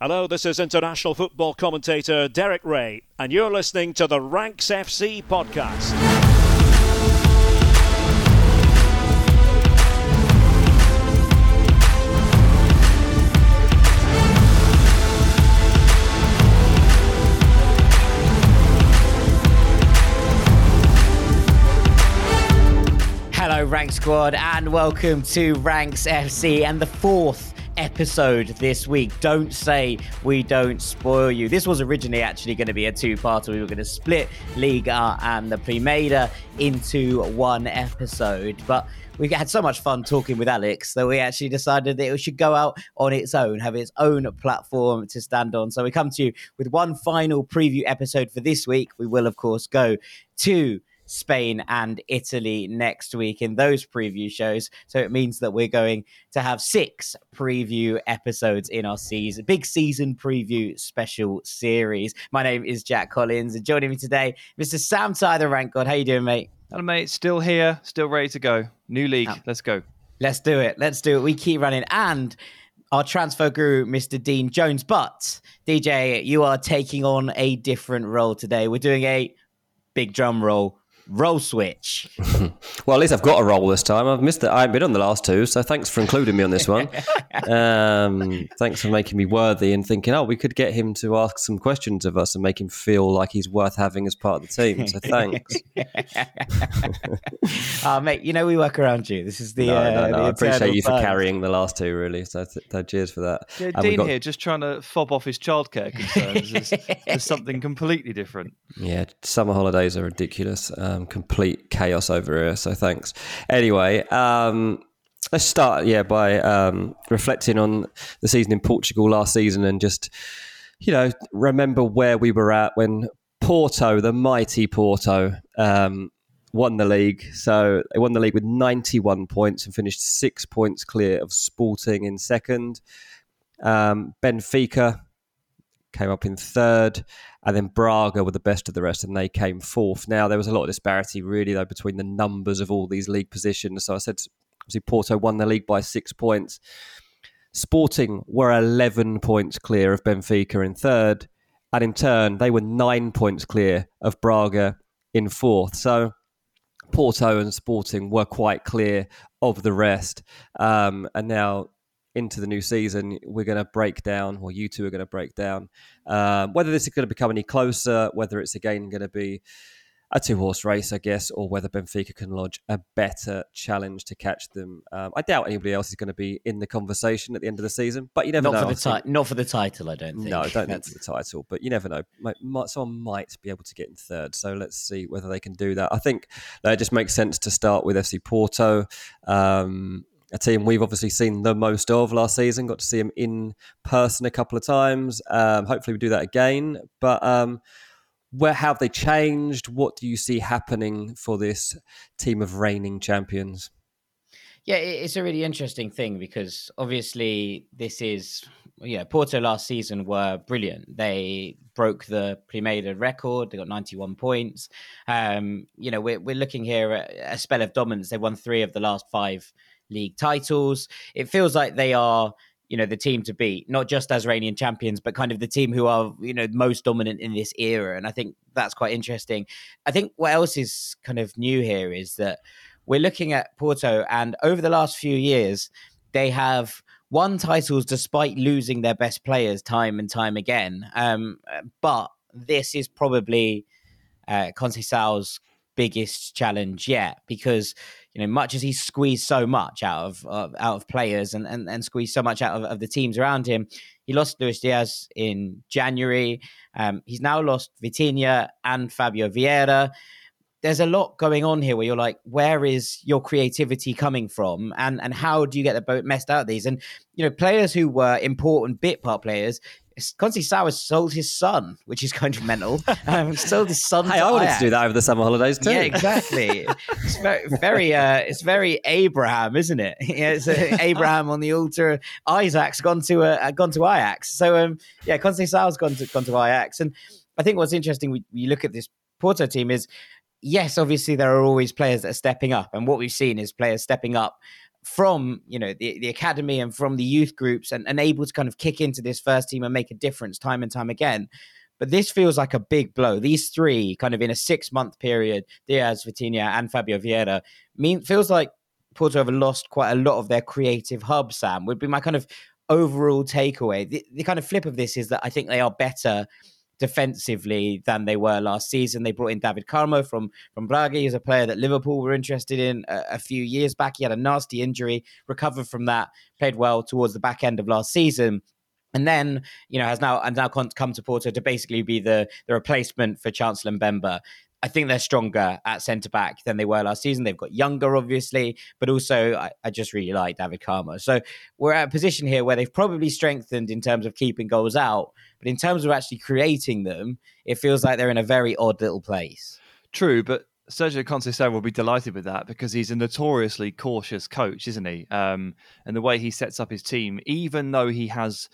Hello, this is international football commentator Derek Ray, and you're listening to the Ranks FC podcast. Hello, Rank Squad, and welcome to Ranks FC and the fourth episode this week. Don't say we don't spoil you. This was originally actually going to be a two-parter. We were going to split Liga and the Primera into one episode, but we had so much fun talking with Alex that we actually decided that it should go out on its own, have its own platform to stand on. So we come to you with one final preview episode for this week. We will, of course, go to Spain and Italy next week in those preview shows. So it means that we're going to have six preview episodes in our season, big season preview special series. My name is Jack Collins, and joining me today, Mr. Sam Tighe the Rank God. How you doing, mate? Hello, mate. Still here, still ready to go. New league. Oh. Let's go. Let's do it. Let's do it. We keep running. And our transfer guru, Mr. Dean Jones. But DJ, you are taking on a different role today. We're doing a big drum roll roll switch. well, at least I've got a roll this time. I've missed it. I haven't been on the last two, so thanks for including me on this one. um, thanks for making me worthy and thinking, oh, we could get him to ask some questions of us and make him feel like he's worth having as part of the team. So thanks. oh, mate, you know we work around you. This is the. No, uh, no, no. I appreciate you for carrying the last two, really. So, th- th- cheers for that. Yeah, Dean got... here just trying to fob off his childcare concerns. there's, there's something completely different. Yeah, summer holidays are ridiculous. Um, um, complete chaos over here. So thanks. Anyway, um, let's start, yeah, by um, reflecting on the season in Portugal last season and just, you know, remember where we were at when Porto, the mighty Porto, um, won the league. So they won the league with 91 points and finished six points clear of Sporting in second. Um, Benfica came up in third, and then Braga were the best of the rest, and they came fourth. Now there was a lot of disparity, really, though, between the numbers of all these league positions. So I said, obviously, Porto won the league by six points. Sporting were 11 points clear of Benfica in third, and in turn, they were nine points clear of Braga in fourth. So Porto and Sporting were quite clear of the rest. Um, and now into the new season, we're going to break down, or you two are going to break down, um, whether this is going to become any closer, whether it's again going to be a two horse race, I guess, or whether Benfica can lodge a better challenge to catch them. Um, I doubt anybody else is going to be in the conversation at the end of the season, but you never not know. For the ti- not for the title, I don't think. No, I don't think for the title, but you never know. Might, might, someone might be able to get in third, so let's see whether they can do that. I think that it just makes sense to start with FC Porto. Um, a team we've obviously seen the most of last season. Got to see them in person a couple of times. Um, hopefully, we do that again. But um, where have they changed? What do you see happening for this team of reigning champions? Yeah, it's a really interesting thing because obviously this is, yeah, Porto last season were brilliant. They broke the Primera record. They got 91 points. Um, you know, we're, we're looking here at a spell of dominance. They won three of the last five league titles. It feels like they are you know the team to beat not just as reigning champions but kind of the team who are you know most dominant in this era. And i think that's quite interesting. I think what else is kind of new here is that we're looking at porto and over the last few years they have won titles despite losing their best players time and time again. Um, but this is probably uh, biggest challenge yet because you know, much as he squeezed so much out of uh, out of players and, and, and squeezed so much out of, of the teams around him, he lost Luis Diaz in January. Um, he's now lost Vitinha and Fabio Vieira. There's a lot going on here where you're like, where is your creativity coming from, and and how do you get the boat messed out of these? And you know, players who were important bit part players Has sold his son, which is kind of mental. Um, sold his son. Hey, I wanted Ajax. to do that over the summer holidays too. Yeah, exactly. it's very, very, uh, it's very Abraham, isn't it? yeah, it's uh, Abraham on the altar. Isaac's gone to uh, gone to Ajax. So um, yeah, Conceição's gone to gone to Ajax, and I think what's interesting, we, we look at this Porto team is yes, obviously there are always players that are stepping up, and what we've seen is players stepping up from you know the, the academy and from the youth groups and, and able to kind of kick into this first team and make a difference time and time again. But this feels like a big blow. These three, kind of in a six month period, Diaz, Vitinha, and Fabio Vieira, mean feels like Porto have lost quite a lot of their creative hub. Sam would be my kind of overall takeaway. The, the kind of flip of this is that I think they are better defensively than they were last season. They brought in David Carmo from from Braga. He's a player that Liverpool were interested in a, a, few years back. He had a nasty injury, recovered from that, played well towards the back end of last season. And then, you know, has now and now come to Porto to basically be the the replacement for Chancel Mbemba. I think they're stronger at centre back than they were last season. They've got younger, obviously, but also I, I, just really like David Carmo. So we're at a position here where they've probably strengthened in terms of keeping goals out, but in terms of actually creating them, it feels like they're in a very odd little place. True, but Sergio Conceição will be delighted with that because he's a notoriously cautious coach, isn't he? Um, and the way he sets up his team, even though he has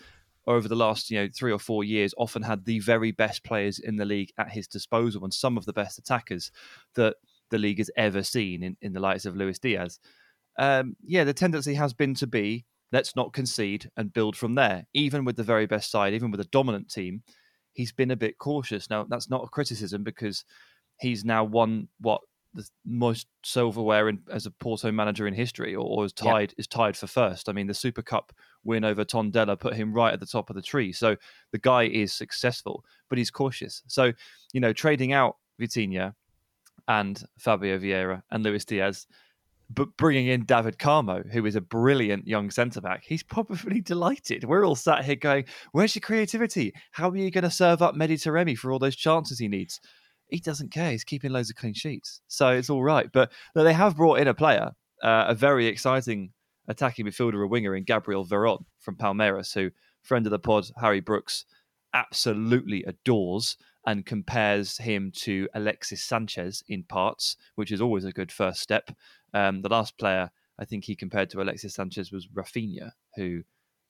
over the last you know three or four years often had the very best players in the league at his disposal and some of the best attackers that the league has ever seen in, in the likes of Luis Diaz. Um, yeah, the tendency has been to be let's not concede and build from there. Even with the very best side, even with a dominant team, he's been a bit cautious. Now that's not a criticism because he's now won what the most silverware in, as a Porto manager in history, or, or is tied is tied for first. I mean, the Super Cup win over Tondela put him right at the top of the tree. So the guy is successful, but he's cautious. So you know, trading out Vitinha and Fabio Vieira and Luis Diaz, but bringing in David Carmo, who is a brilliant young centre back, he's probably delighted. We're all sat here going, "Where's your creativity? How are you going to serve up Taremi for all those chances he needs?" He doesn't care. He's keeping loads of clean sheets, so it's all right. But they have brought in a player, uh, a very exciting attacking midfielder, a winger in Gabriel Veron from Palmeiras, who friend of the pod Harry Brooks absolutely adores and compares him to Alexis Sanchez in parts, which is always a good first step. Um, the last player I think he compared to Alexis Sanchez was Rafinha, who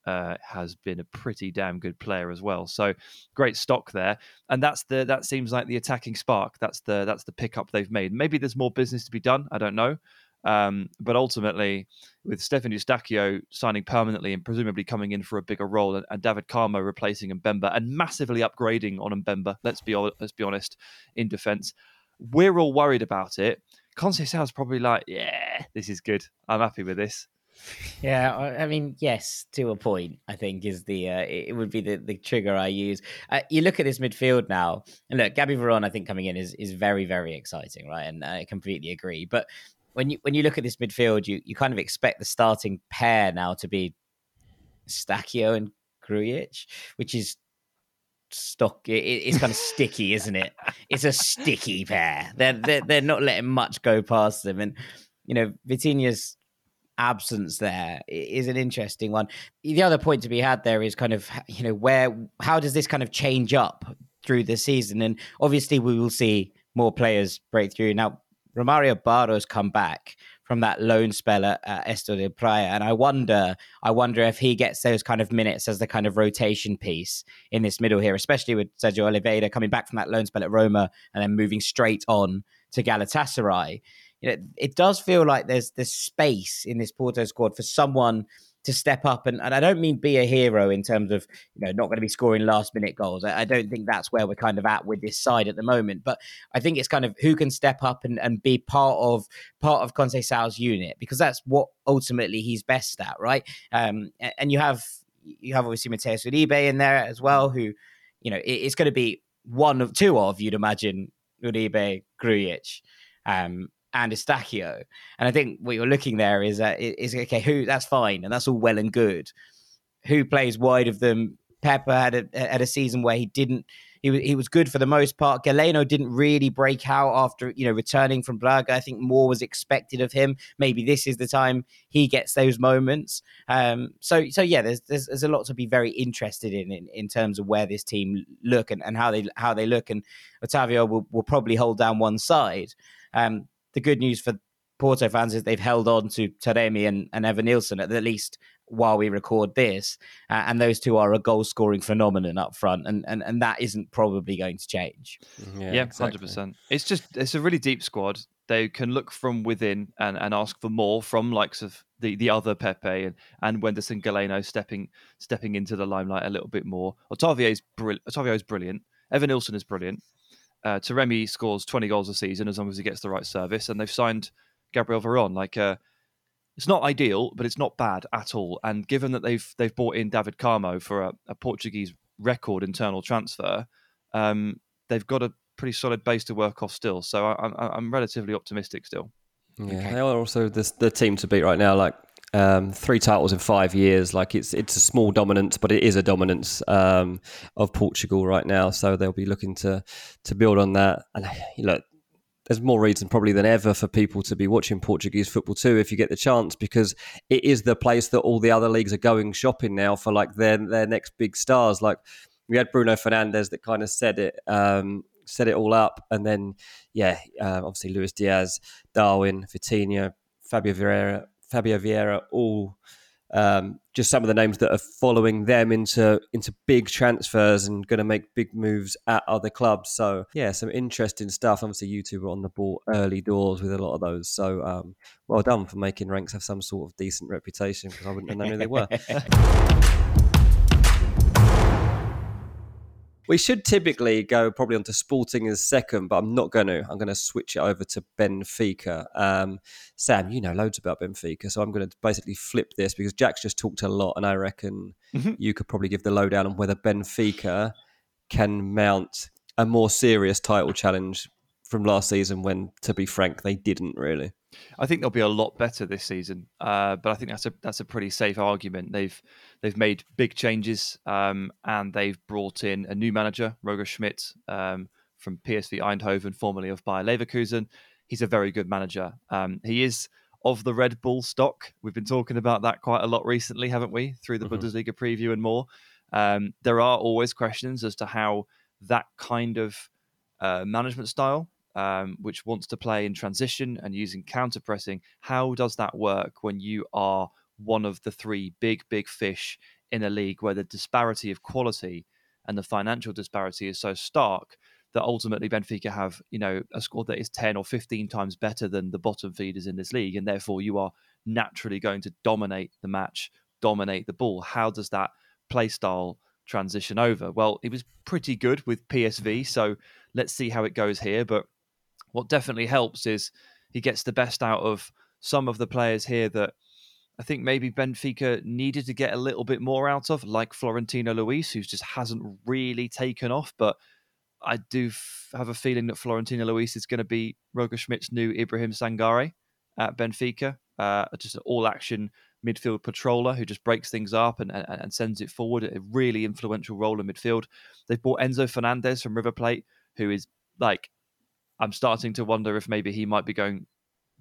uh, has been a pretty damn good player as well. So great stock there, and that's the that seems like the attacking spark. That's the that's the pickup they've made. Maybe there's more business to be done. I don't know. Um, but ultimately, with Stefan Eustáquio signing permanently and presumably coming in for a bigger role, and, and David Carmo replacing Mbemba and massively upgrading on Mbemba, let's be let's be honest, in defence, we're all worried about it. Conceição's probably like, yeah, this is good. I'm happy with this. Yeah, I mean, yes, to a point. I think is the uh, it would be the, the trigger I use. Uh, you look at this midfield now, and look, Gabby Veron, I think coming in is is very very exciting, right? And I completely agree. But when you when you look at this midfield, you you kind of expect the starting pair now to be Eustáquio and Grujic, which is stock. It, it's kind of sticky, isn't it? It's a sticky pair. They're, they're they're not letting much go past them, and you know Vitinha's absence there is an interesting one. The other point to be had there is kind of, you know, where, how does this kind of change up through the season? And obviously, we will see more players break through. Now, Romario Baró come back from that loan spell at uh, Estoril Praia, and I wonder, I wonder if he gets those kind of minutes as the kind of rotation piece in this middle here, especially with Sergio Oliveira coming back from that loan spell at Roma and then moving straight on to Galatasaray you know, it does feel like there's there's space in this Porto squad for someone to step up and, and I don't mean be a hero in terms of you know not going to be scoring last minute goals. I, I, don't think that's where we're kind of at with this side at the moment. But I think it's kind of who can step up and, and be part of part of Conceição's unit because that's what ultimately he's best at, right? Um, and, and you have you have obviously Mateus Uribe in there as well, who you know it, it's going to be one of two of you'd imagine Uribe Grujic. Um, and Eustáquio. And I think what you're looking there is uh, is okay, who that's fine and that's all well and good. Who plays wide of them? Pepa had a had a season where he didn't. He was, he was good for the most part. Galeno didn't really break out after you know returning from Braga. I think more was expected of him. Maybe this is the time he gets those moments. Um, so so yeah, there's, there's, there's a lot to be very interested in in, in terms of where this team look and, and how they how they look. And Otavio will, will probably hold down one side. Um, the good news for Porto fans is they've held on to Taremi and, and Evanilson at, least while we record this, uh, and those two are a goal scoring phenomenon up front, and, and and that isn't probably going to change. Yeah, 100%. It's just it's a really deep squad. they can look from within and, and ask for more from likes of the, the other Pepe and, and Wenderson Galeno stepping stepping into the limelight a little bit more. Otavio's, brill- Otavio's brilliant. Evanilson is brilliant. Uh, Taremi scores 20 goals a season as long as he gets the right service. And they've signed Gabriel Veron. Like, uh, it's not ideal, but it's not bad at all. And given that they've they've bought in David Carmo for a, a Portuguese record internal transfer, um, they've got a pretty solid base to work off still. So I, am I'm relatively optimistic still. Yeah, okay. they are also the, the team to beat right now. Like um, three titles in five years. Like it's it's a small dominance, but it is a dominance um, of Portugal right now. So they'll be looking to to build on that. And look, there's more reason probably than ever for people to be watching Portuguese football too, if you get the chance, because it is the place that all the other leagues are going shopping now for like their their next big stars. Like we had Bruno Fernandes that kind of said it. Um, set it all up. And then, yeah, uh, obviously Luis Diaz, Darwin, Vitinha, Fabio Vieira, Fabio Vieira, all um, just some of the names that are following them into into big transfers and going to make big moves at other clubs. So yeah, some interesting stuff. Obviously, you two were on the ball early doors with a lot of those. So um, well done for making ranks have some sort of decent reputation because I wouldn't have known who they were. We should typically go probably onto Sporting as second, but I'm not going to. I'm going to switch it over to Benfica. Um, Sam, you know loads about Benfica, so I'm going to basically flip this because Jack's just talked a lot, and I reckon mm-hmm. you could probably give the lowdown on whether Benfica can mount a more serious title challenge from last season when, to be frank, they didn't really. I think they'll be a lot better this season, uh, but I think that's a that's a pretty safe argument. They've they've made big changes um, and they've brought in a new manager, Roger Schmidt, um, from PSV Eindhoven, formerly of Bayer Leverkusen. He's a very good manager. Um, he is of the Red Bull stock. We've been talking about that quite a lot recently, haven't we? Through the mm-hmm. Bundesliga preview and more. Um, there are always questions as to how that kind of uh, management style um, which wants to play in transition and using counter pressing. How does that work when you are one of the three big, big fish in a league where the disparity of quality and the financial disparity is so stark that ultimately Benfica have, you know, a squad that is 10 or 15 times better than the bottom feeders in this league. And therefore you are naturally going to dominate the match, dominate the ball. How does that play style transition over? Well, it was pretty good with PSV. So let's see how it goes here. But what definitely helps is he gets the best out of some of the players here that I think maybe Benfica needed to get a little bit more out of, like Florentino Luis, who just hasn't really taken off. But I do f- have a feeling that Florentino Luis is going to be Roger Schmidt's new Ibrahim Sangare at Benfica, uh, just an all action midfield patroller who just breaks things up and, and, and, sends it forward. A really influential role in midfield. They've bought Enzo Fernandez from River Plate, who is like I'm starting to wonder if maybe he might be going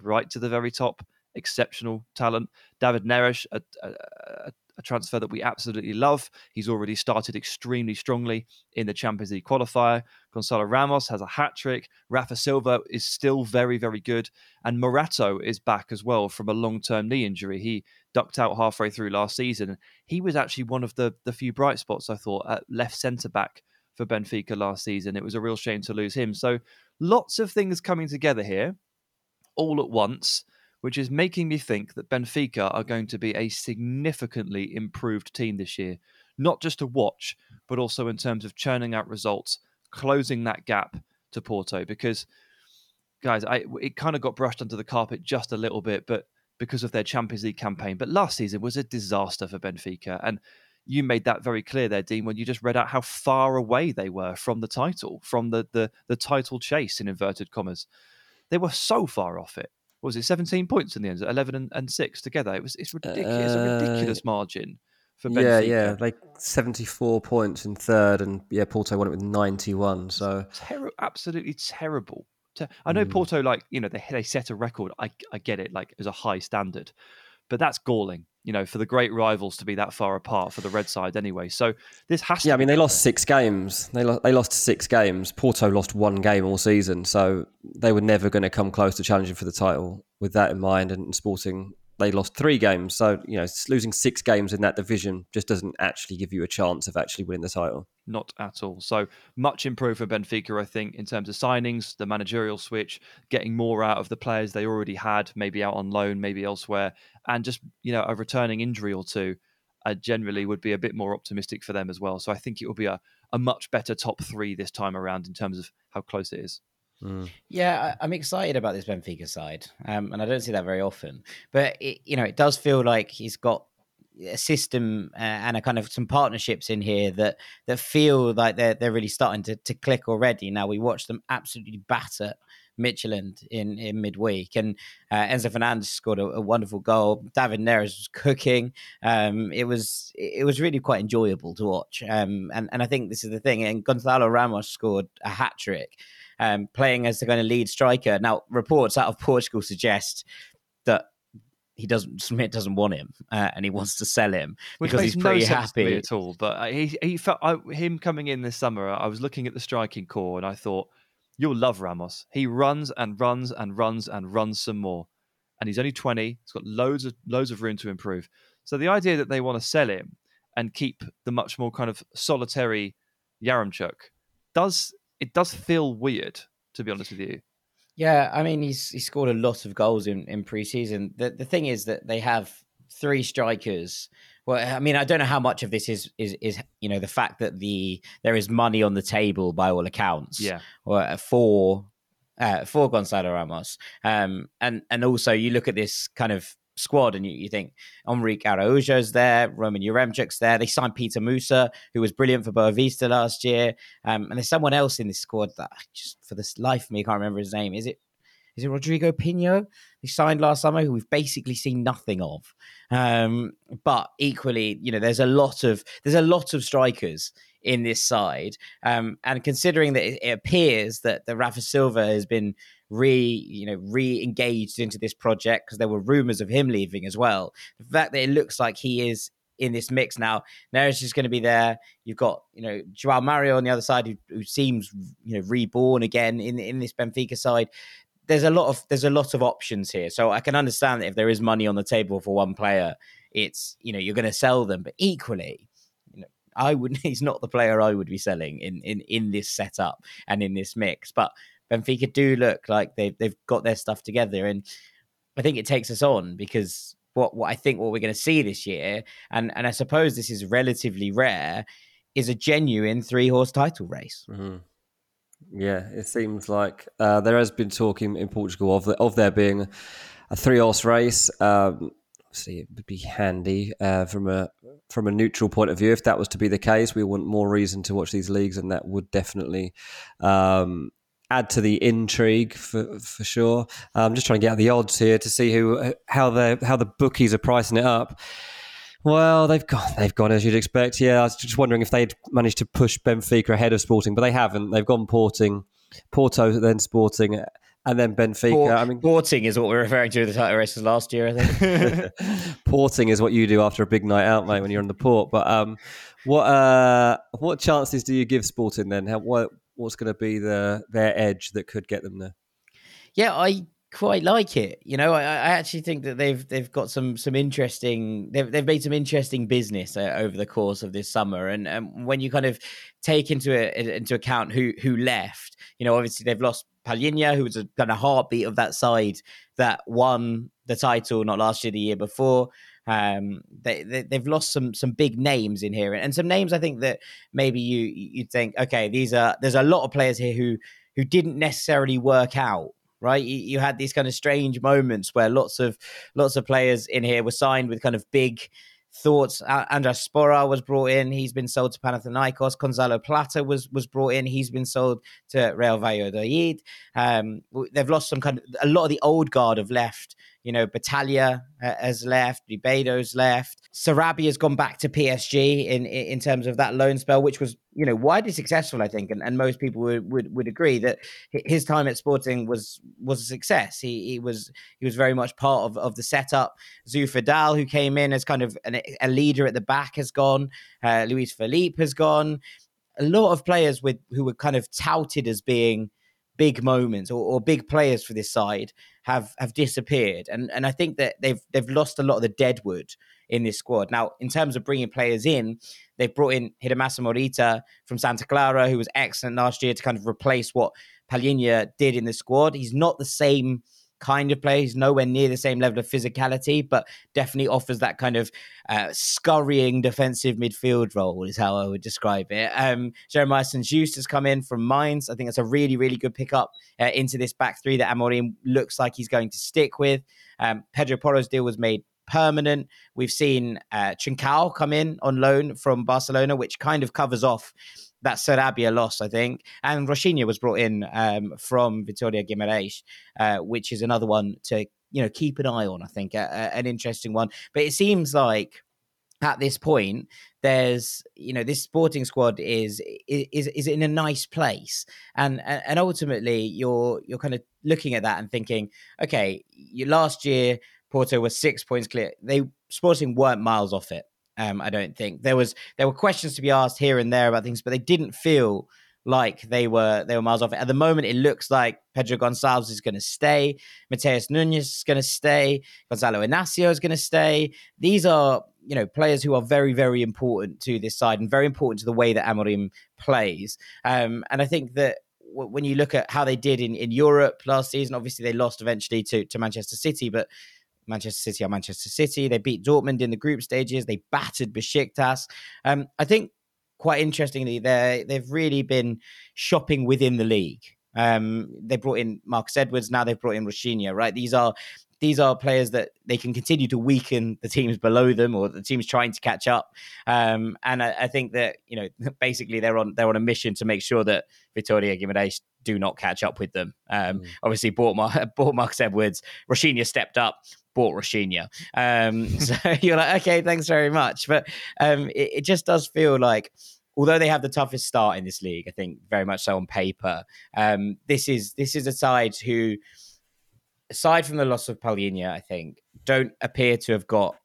right to the very top. Exceptional talent. David Neres, a, a, a, transfer that we absolutely love. He's already started extremely strongly in the Champions League qualifier. Gonzalo Ramos has a hat trick. Rafa Silva is still very, very good. And Morato is back as well from a long term knee injury. He ducked out halfway through last season. He was actually one of the, the few bright spots, I thought, at left centre back for Benfica last season. It was a real shame to lose him. So lots of things coming together here all at once, which is making me think that Benfica are going to be a significantly improved team this year, not just to watch, but also in terms of churning out results, closing that gap to Porto. Because, guys, I, it kind of got brushed under the carpet just a little bit, but because of their Champions League campaign. But last season was a disaster for Benfica. And you made that very clear there, Dean, when you just read out how far away they were from the title, from the the, the title chase in inverted commas. They were so far off it. What was it 17 points in the end? 11 and, and 6 together. It was it's ridiculous. Uh, a ridiculous margin for Benfica. Yeah, yeah, like 74 points in third, and yeah, Porto won it with 91. So Ter- absolutely terrible. I know mm. Porto, like you know, they they set a record. I I get it, like as a high standard, but that's galling you know, for the great rivals to be that far apart for the red side anyway. So this has to. yeah, I mean, they lost six games. They, lo- they lost six games. Porto lost one game all season. So they were never going to come close to challenging for the title with that in mind. And Sporting they lost three games. So you know, losing six games in that division just doesn't actually give you a chance of actually winning the title. Not at all. So much improved for Benfica, I think, in terms of signings, the managerial switch, getting more out of the players they already had, maybe out on loan, maybe elsewhere, and just you know a returning injury or two. Uh, generally would be a bit more optimistic for them as well. So I think it will be a, a much better top three this time around in terms of how close it is. Mm. Yeah, I, am excited about this Benfica side, um, and I don't see that very often. But it, you know, it does feel like he's got a system uh, and a kind of some partnerships in here that that feel like they're they're really starting to, to click already. Now we watched them absolutely batter Midtjylland in in midweek, and uh, Enzo Fernandez scored a, a, wonderful goal. David Neres was cooking. Um, it was it was really quite enjoyable to watch, um, and and I think this is the thing. And Gonzalo Ramos scored a hat trick um, playing as the kind of lead striker. Now, reports out of Portugal suggest that he doesn't Schmidt doesn't want him uh, and he wants to sell him Which because he's pretty no happy at all. But he he felt I, him coming in this summer. I was looking at the striking core and I thought you'll love Ramos. He runs and runs and runs and runs some more, and he's only twenty. He's got loads of loads of room to improve. So the idea that they want to sell him and keep the much more kind of solitary Yaremchuk does it does feel weird, to be honest with you. Yeah, I mean he's he scored a lot of goals in in preseason. The the thing is that they have three strikers. Well, I mean, I don't know how much of this is is is you know the fact that the there is money on the table by all accounts. Yeah, or uh, for uh, for Gonzalo Ramos. Um, and and also you look at this kind of squad and you, you think Henrique Araujo's there, Roman Yaremchuk's there. They signed Petar Musa, who was brilliant for Boavista last year. Um, and there's someone else in this squad that just for this life of me, can't remember his name. Is it is it Rodrigo Pinho? He signed last summer, who we've basically seen nothing of. Um, but equally, you know, there's a lot of there's a lot of strikers in this side. Um, and considering that it, it appears that the Rafa Silva has been re you know re-engaged into this project because there were rumors of him leaving as well. The fact that it looks like he is in this mix now Neres is going to be there. You've got you know Joao Mario on the other side who, who seems you know reborn again in in this Benfica side. There's a lot of there's a lot of options here. So I can understand that if there is money on the table for one player it's you know you're going to sell them. But equally I would he's not the player I would be selling in in in this setup and in this mix but Benfica do look like they've they've got their stuff together, and I think it takes us on because what what I think what we're going to see this year, and and I suppose this is relatively rare, is a genuine three horse title race. Mm-hmm. Yeah, it seems like uh, there has been talking in Portugal of the, of there being a three horse race. Um, obviously, it would be handy uh, from a from a neutral point of view if that was to be the case. We want more reason to watch these leagues, and that would definitely um, add to the intrigue for for sure. I'm just trying to get the odds here to see who how the how the bookies are pricing it up. Well, they've gone. They've gone as you'd expect. Yeah, I was just wondering if they'd managed to push Benfica ahead of Sporting, but they haven't. They've gone Porting, Porto, then Sporting, and then Benfica. Port, I mean, porting is what we're referring to in the title races last year. I think porting is what you do after a big night out, mate, when you're on the port. But um, what uh, what chances do you give Sporting then? How, what what's going to be the their edge that could get them there? Yeah, I quite like it. You know, I, I, actually think that they've they've got some some interesting they've they've made some interesting business uh, over the course of this summer, and, and when you kind of take into a, into account who who left, you know, obviously they've lost Palhinha, who was a kind of heartbeat of that side that won the title not last year, the year before. Um, they, they have lost some some big names in here, and some names I think that maybe you you'd think, okay, these are there's a lot of players here who who didn't necessarily work out. Right, you, you had these kind of strange moments where lots of lots of players in here were signed with kind of big thoughts. Andraž Šporar was brought in. He's been sold to Panathinaikos. Gonzalo Plata was was brought in. He's been sold to Real Valladolid. Um, they've lost some kind of a lot of the old guard have left you know, Battaglia uh, has left, Ribeiro's left. Sarabia has gone back to PSG in, in terms of that loan spell, which was, you know, widely successful, I think, and, and most people would, would, would agree that his time at Sporting was was a success. He, he was he was very much part of, of the setup. Zouf Idal, who came in as kind of an, a leader at the back, has gone. Uh, Luis Felipe has gone. A lot of players with who were kind of touted as being big moments or, or big players for this side have have disappeared, and and I think that they've they've lost a lot of the deadwood in this squad. Now, in terms of bringing players in, they've brought in Hidemasa Morita from Santa Clara, who was excellent last year to kind of replace what Palhinha did in the squad. He's not the same kind of player. He's nowhere near the same level of physicality, but definitely offers that kind of uh, scurrying defensive midfield role, is how I would describe it. Um, Jeremiah St. Has come in from Mainz. I think that's a really, really good pickup uh, into this back three that Amorim looks like he's going to stick with. Um, Pedro Porro's deal was made permanent. We've seen uh, Trincao come in on loan from Barcelona, which kind of covers off that Sarabia loss, I think. And Rochinha was brought in um, from Vitoria Guimaraes, uh, which is another one to you know keep an eye on. I think an interesting one. But it seems like at this point there's you know this sporting squad is is is in a nice place and and ultimately you're you're kind of looking at that and thinking okay you, last year Porto was six points clear. They Sporting weren't miles off it. Um, I don't think there was there were questions to be asked here and there about things, but they didn't feel like they were they were miles off. At the moment, it looks like Pedro Gonçalves is going to stay, Mateus Nunes is going to stay, Gonzalo Inacio is going to stay. These are you know players who are very very important to this side and very important to the way that Amorim plays. Um, and I think that when you look at how they did in, in Europe last season, obviously they lost eventually to, to Manchester City, but Manchester City are Manchester City. They beat Dortmund in the group stages. They battered Besiktas. Um, I think quite interestingly, they they've really been shopping within the league. Um, they brought in Marcus Edwards. Now they've brought in Rochinha. Right, these are these are players that they can continue to weaken the teams below them or the teams trying to catch up. Um, and I, I, think that you know basically they're on they're on a mission to make sure that Vitoria Guimaraes do not catch up with them. Um, mm. Obviously, bought, Mar- bought Marcus Edwards. Rochinha stepped up bought Rochinha. Um, so you're like, okay, thanks very much. But um, it, it, just does feel like, although they have the toughest start in this league, I think very much so on paper, um, this is this is a side who, aside from the loss of Palhinha, I think don't appear to have got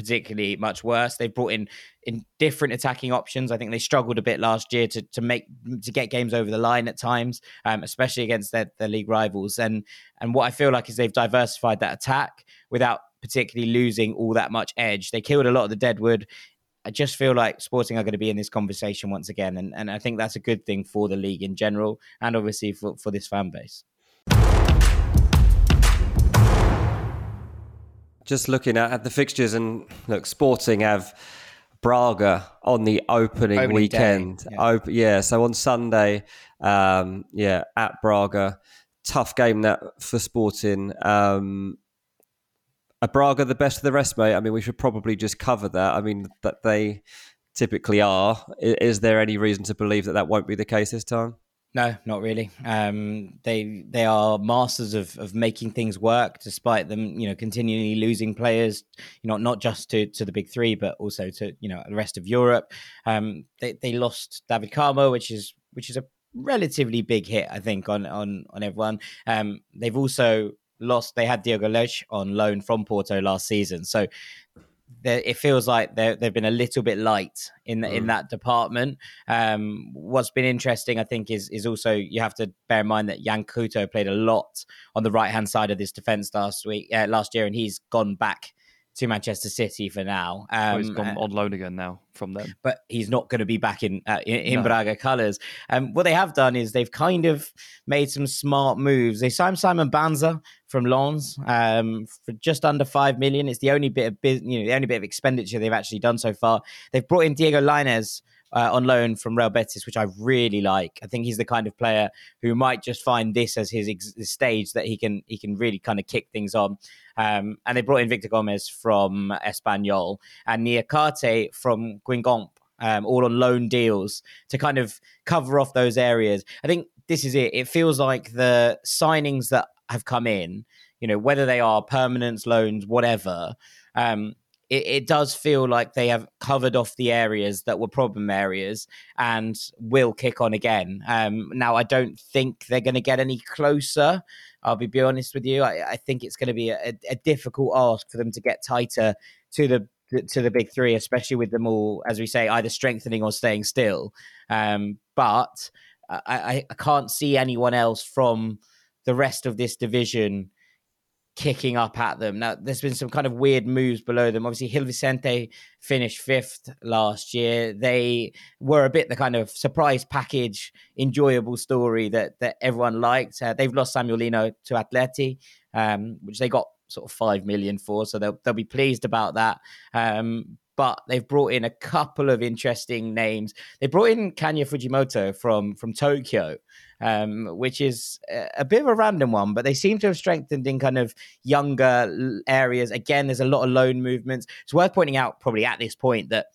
particularly much worse. They've brought in in different attacking options. I think they struggled a bit last year to to make to get games over the line at times, um, especially against their, their league rivals. And and what I feel like is they've diversified that attack without particularly losing all that much edge. They killed a lot of the deadwood. I just feel like Sporting are going to be in this conversation once again, and, and I think that's a good thing for the league in general, and obviously for, for this fan base. Just looking at, at the fixtures, and look, Sporting have Braga on the opening, opening weekend. yeah. Op- yeah. so on Sunday, um, yeah, at Braga, tough game that for Sporting. Um, are Braga the best of the rest, mate? I mean, we should probably just cover that. I mean, that they typically are. Is there any reason to believe that that won't be the case this time? No, not really. Um, they they are masters of, of making things work, despite them, you know, continually losing players. You know, not just to, to the big three, but also to you know the rest of Europe. Um, they they lost David Carmo, which is which is a relatively big hit, I think, on on on everyone. Um, they've also lost. They had Diogo Leite on loan from Porto last season, so it feels like they've been a little bit light in mm. in that department. Um, what's been interesting, I think, is is also you have to bear in mind that Yan Couto played a lot on the right hand side of this defense last week, uh, last year, and he's gone back to Manchester City for now. Um, oh, he's gone uh, on loan again now from them, but he's not going to be back in uh, in, in no. Braga colours. Um, what they have done is they've kind of made some smart moves. They signed Simon Banza from Lens um, for just under five million. It's the only bit of business, you know, the only bit of expenditure they've actually done so far. They've brought in Diego Lainez uh, on loan from Real Betis, which I really like. I think he's the kind of player who might just find this as his, ex- stage that he can he can really kind of kick things on. Um, and they brought in Victor Gomez from Espanyol and Niakate from Guingamp. Um, all on loan deals to kind of cover off those areas. I think this is it. It feels like the signings that have come in, you know, whether they are permanents, loans, whatever, um, it, it, does feel like they have covered off the areas that were problem areas and will kick on again. Um, now, I don't think they're going to get any closer. I'll be, be honest with you. I, I think it's going to be a, a, difficult ask for them to get tighter to the to the big three, especially with them all, as we say, either strengthening or staying still. Um, but I, I can't see anyone else from the rest of this division kicking up at them. Now, there's been some kind of weird moves below them. Obviously, Gil Vicente finished fifth last year. They were a bit the kind of surprise package, enjoyable story that that everyone liked. Uh, they've lost Samuel Lino to Atleti, um, which they got sort of five million for, so they'll they'll be pleased about that. Um, but they've brought in a couple of interesting names. They brought in Kanya Fujimoto from from Tokyo, um, which is a bit of a random one, but they seem to have strengthened in kind of younger areas. Again, there's a lot of loan movements. It's worth pointing out, probably at this point, that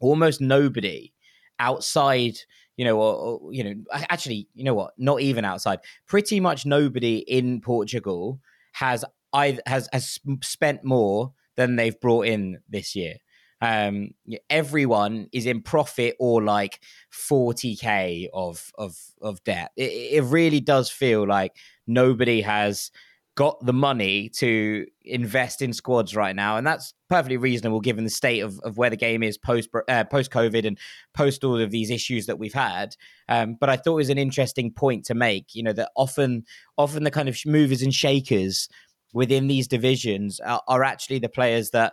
almost nobody outside you know, or, or, you know, actually, you know what? Not even outside. Pretty much nobody in Portugal has either has has spent more than they've brought in this year um, everyone is in profit or like 40k of of of debt. It, it really does feel like nobody has got the money to invest in squads right now, and that's perfectly reasonable given the state of, of where the game is post uh, post COVID and post all of these issues that we've had. Um, but I thought it was an interesting point to make. You know that often often the kind of movers and shakers within these divisions are, are actually the players that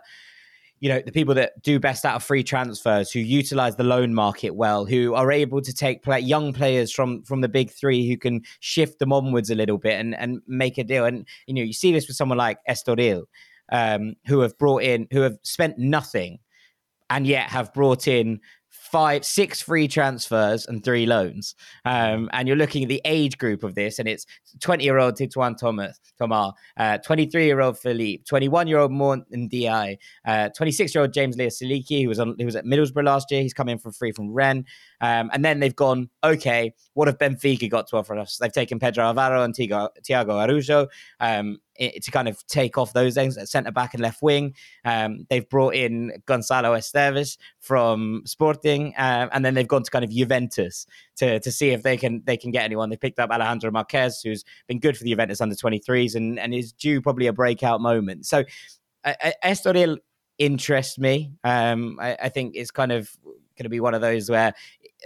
you know the people that do best out of free transfers who utilize the loan market well who are able to take play, young players from from the big three who can shift them onwards a little bit and and make a deal. And you know you see this with someone like Estoril um, who have brought in who have spent nothing and yet have brought in five, six free transfers and three loans. Um, and you're looking at the age group of this, and it's 20 year old Titouan Thomas, Thomas, 23 uh, year old Philippe, 21 year old Morn Di, 26 year old James Lea Siliki, who was on, who was at Middlesbrough last year. He's coming from free from Rennes. Um, and then they've gone, okay, what have Benfica got to offer us? They've taken Pedro Alvaro and Tiago, Araujo um, it, to kind of take off those things at centre back and left wing. Um, they've brought in Gonzalo Esteves from Sporting, um, and then they've gone to kind of Juventus to to see if they can they can get anyone. They picked up Alejandro Marquez, who's been good for the Juventus under 23s and, and is due probably a breakout moment. So uh, Estoril interests me. Um, I, I, think it's kind of going to be one of those where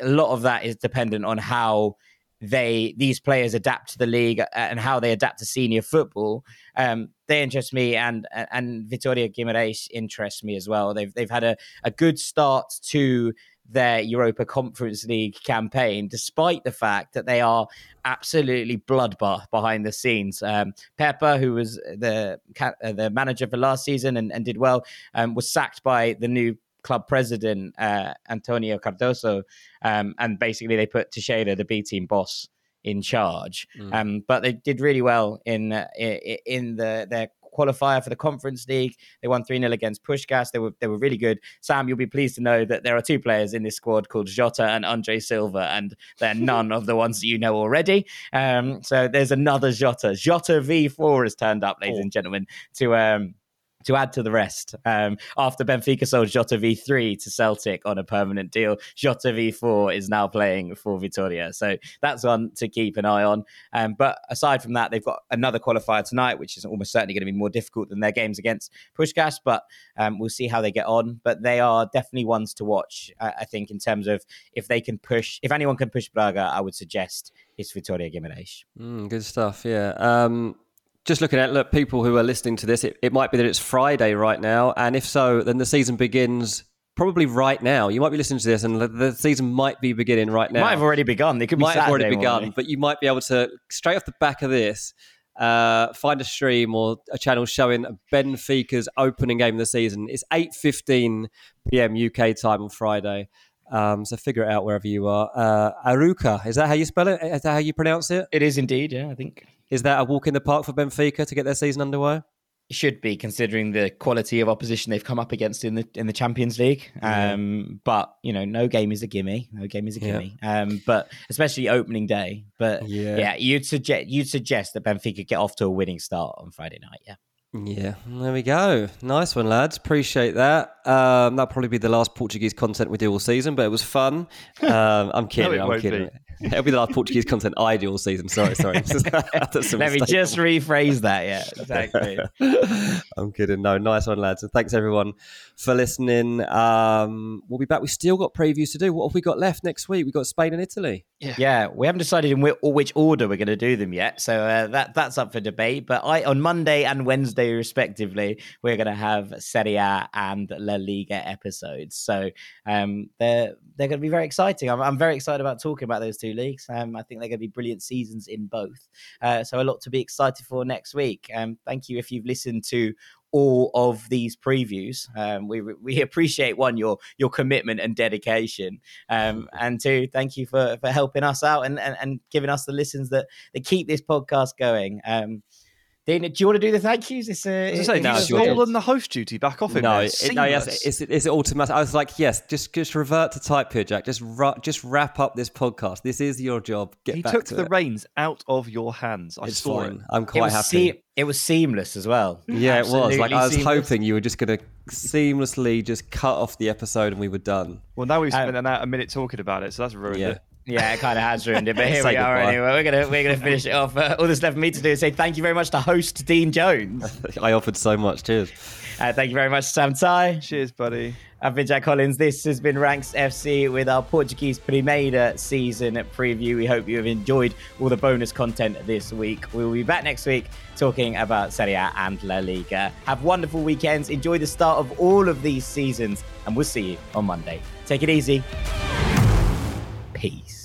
a lot of that is dependent on how they these players adapt to the league uh, and how they adapt to senior football. Um, they interest me, and and Vitoria Guimaraes interests me as well. They've they've had a, a good start to their Europa Conference League campaign, despite the fact that they are absolutely bloodbath behind the scenes. Um, Pepa, who was the uh, the manager for last season and, and did well, um, was sacked by the new club president uh, Antonio Cardoso, um, and basically they put Teixeira, the B team boss, in charge. Mm. Um, but they did really well in uh, in the their qualifier for the Conference League. They won 3 0 against Puskás. They were they were really good. Sam, you'll be pleased to know that there are two players in this squad called Jota and Andre Silva, and they're none of the ones that you know already. Um, so there's another Jota. Jota V4 has turned up, ladies oh. and gentlemen, to um, to add to the rest. Um, after Benfica sold Jota V3 to Celtic on a permanent deal, Jota V4 is now playing for Vitoria. So that's one to keep an eye on. Um, but aside from that, they've got another qualifier tonight, which is almost certainly going to be more difficult than their games against Puskás. But um, we'll see how they get on. But they are definitely ones to watch, uh, I think, in terms of if they can push, if anyone can push Braga, I would suggest it's Vitoria Guimarães. Mm, good stuff, yeah. Um, just looking at look, people who are listening to this, it, it might be that it's Friday right now, and if so, then the season begins probably right now. You might be listening to this, and the season might be beginning right now. Might have already begun. It could might have already begun, morning. but you might be able to straight off the back of this. Uh, find a stream or a channel showing Benfica's opening game of the season. It's 8.15 p.m. UK time on Friday. Um, so figure it out wherever you are. Uh, Arouca, is that how you spell it? Is that how you pronounce it? It is indeed, yeah, I think. Is that a walk in the park for Benfica to get their season underway? It should be, considering the quality of opposition they've come up against in the in the Champions League. Um, but you know, no game is a gimme. No game is a gimme. Yeah. Um, but especially opening day. But yeah. yeah, you'd suggest you'd suggest that Benfica get off to a winning start on Friday night. Yeah. Yeah, there we go. Nice one, lads. Appreciate that. Um, that'll probably be the last Portuguese content we do all season, but it was fun. Um, I'm kidding. no, I'm kidding. Be. It'll be the last Portuguese content I do all season. Sorry, sorry. Let me just rephrase that. Yeah, exactly. I'm kidding. No, nice one, lads. And thanks everyone for listening. Um, we'll be back. We still got previews to do. What have we got left next week? We got Spain and Italy. Yeah. yeah, we haven't decided in which order we're going to do them yet, so uh, that that's up for debate. But I on Monday and Wednesday, respectively, we're going to have Serie A and La Liga episodes. So um, they're they're going to be very exciting. I'm, I'm very excited about talking about those two leagues. Um, I think they're going to be brilliant seasons in both. Uh, so a lot to be excited for next week. Um, thank you if you've listened to all of these previews. Um, we we appreciate one your your commitment and dedication, um, and two, thank you for for helping us out and, and, and giving us the listens that that keep this podcast going. Um, Dean, do you want to do the thank yous? It's, uh, it's say, now stolen the host duty back off him. No, it, no yes, is, is it automatic? I was like, yes, just just revert to type here, Jack. Just ra- just wrap up this podcast. This is your job. Get he back took to the it. reins out of your hands. I it's saw fine. it. I'm quite it happy. Se- it was seamless as well. Yeah, it was. Like I was seamless. hoping you were just going to seamlessly just cut off the episode and we were done. Well, now we've spent um, a minute talking about it, so that's ruined yeah. it. Yeah, it kind of has ruined it, but here we are goodbye. anyway. We're gonna we're gonna finish it off. Uh, all that's left for me to do is say thank you very much to host Dean Jones. I offered so much. Cheers. Uh, thank you very much, Sam Tighe. Cheers, buddy. I've been Jack Collins. This has been Ranks FC with our Portuguese Primeira season preview. We hope you have enjoyed all the bonus content this week. We will be back next week talking about Serie A and La Liga. Have wonderful weekends. Enjoy the start of all of these seasons, and we'll see you on Monday. Take it easy. Peace.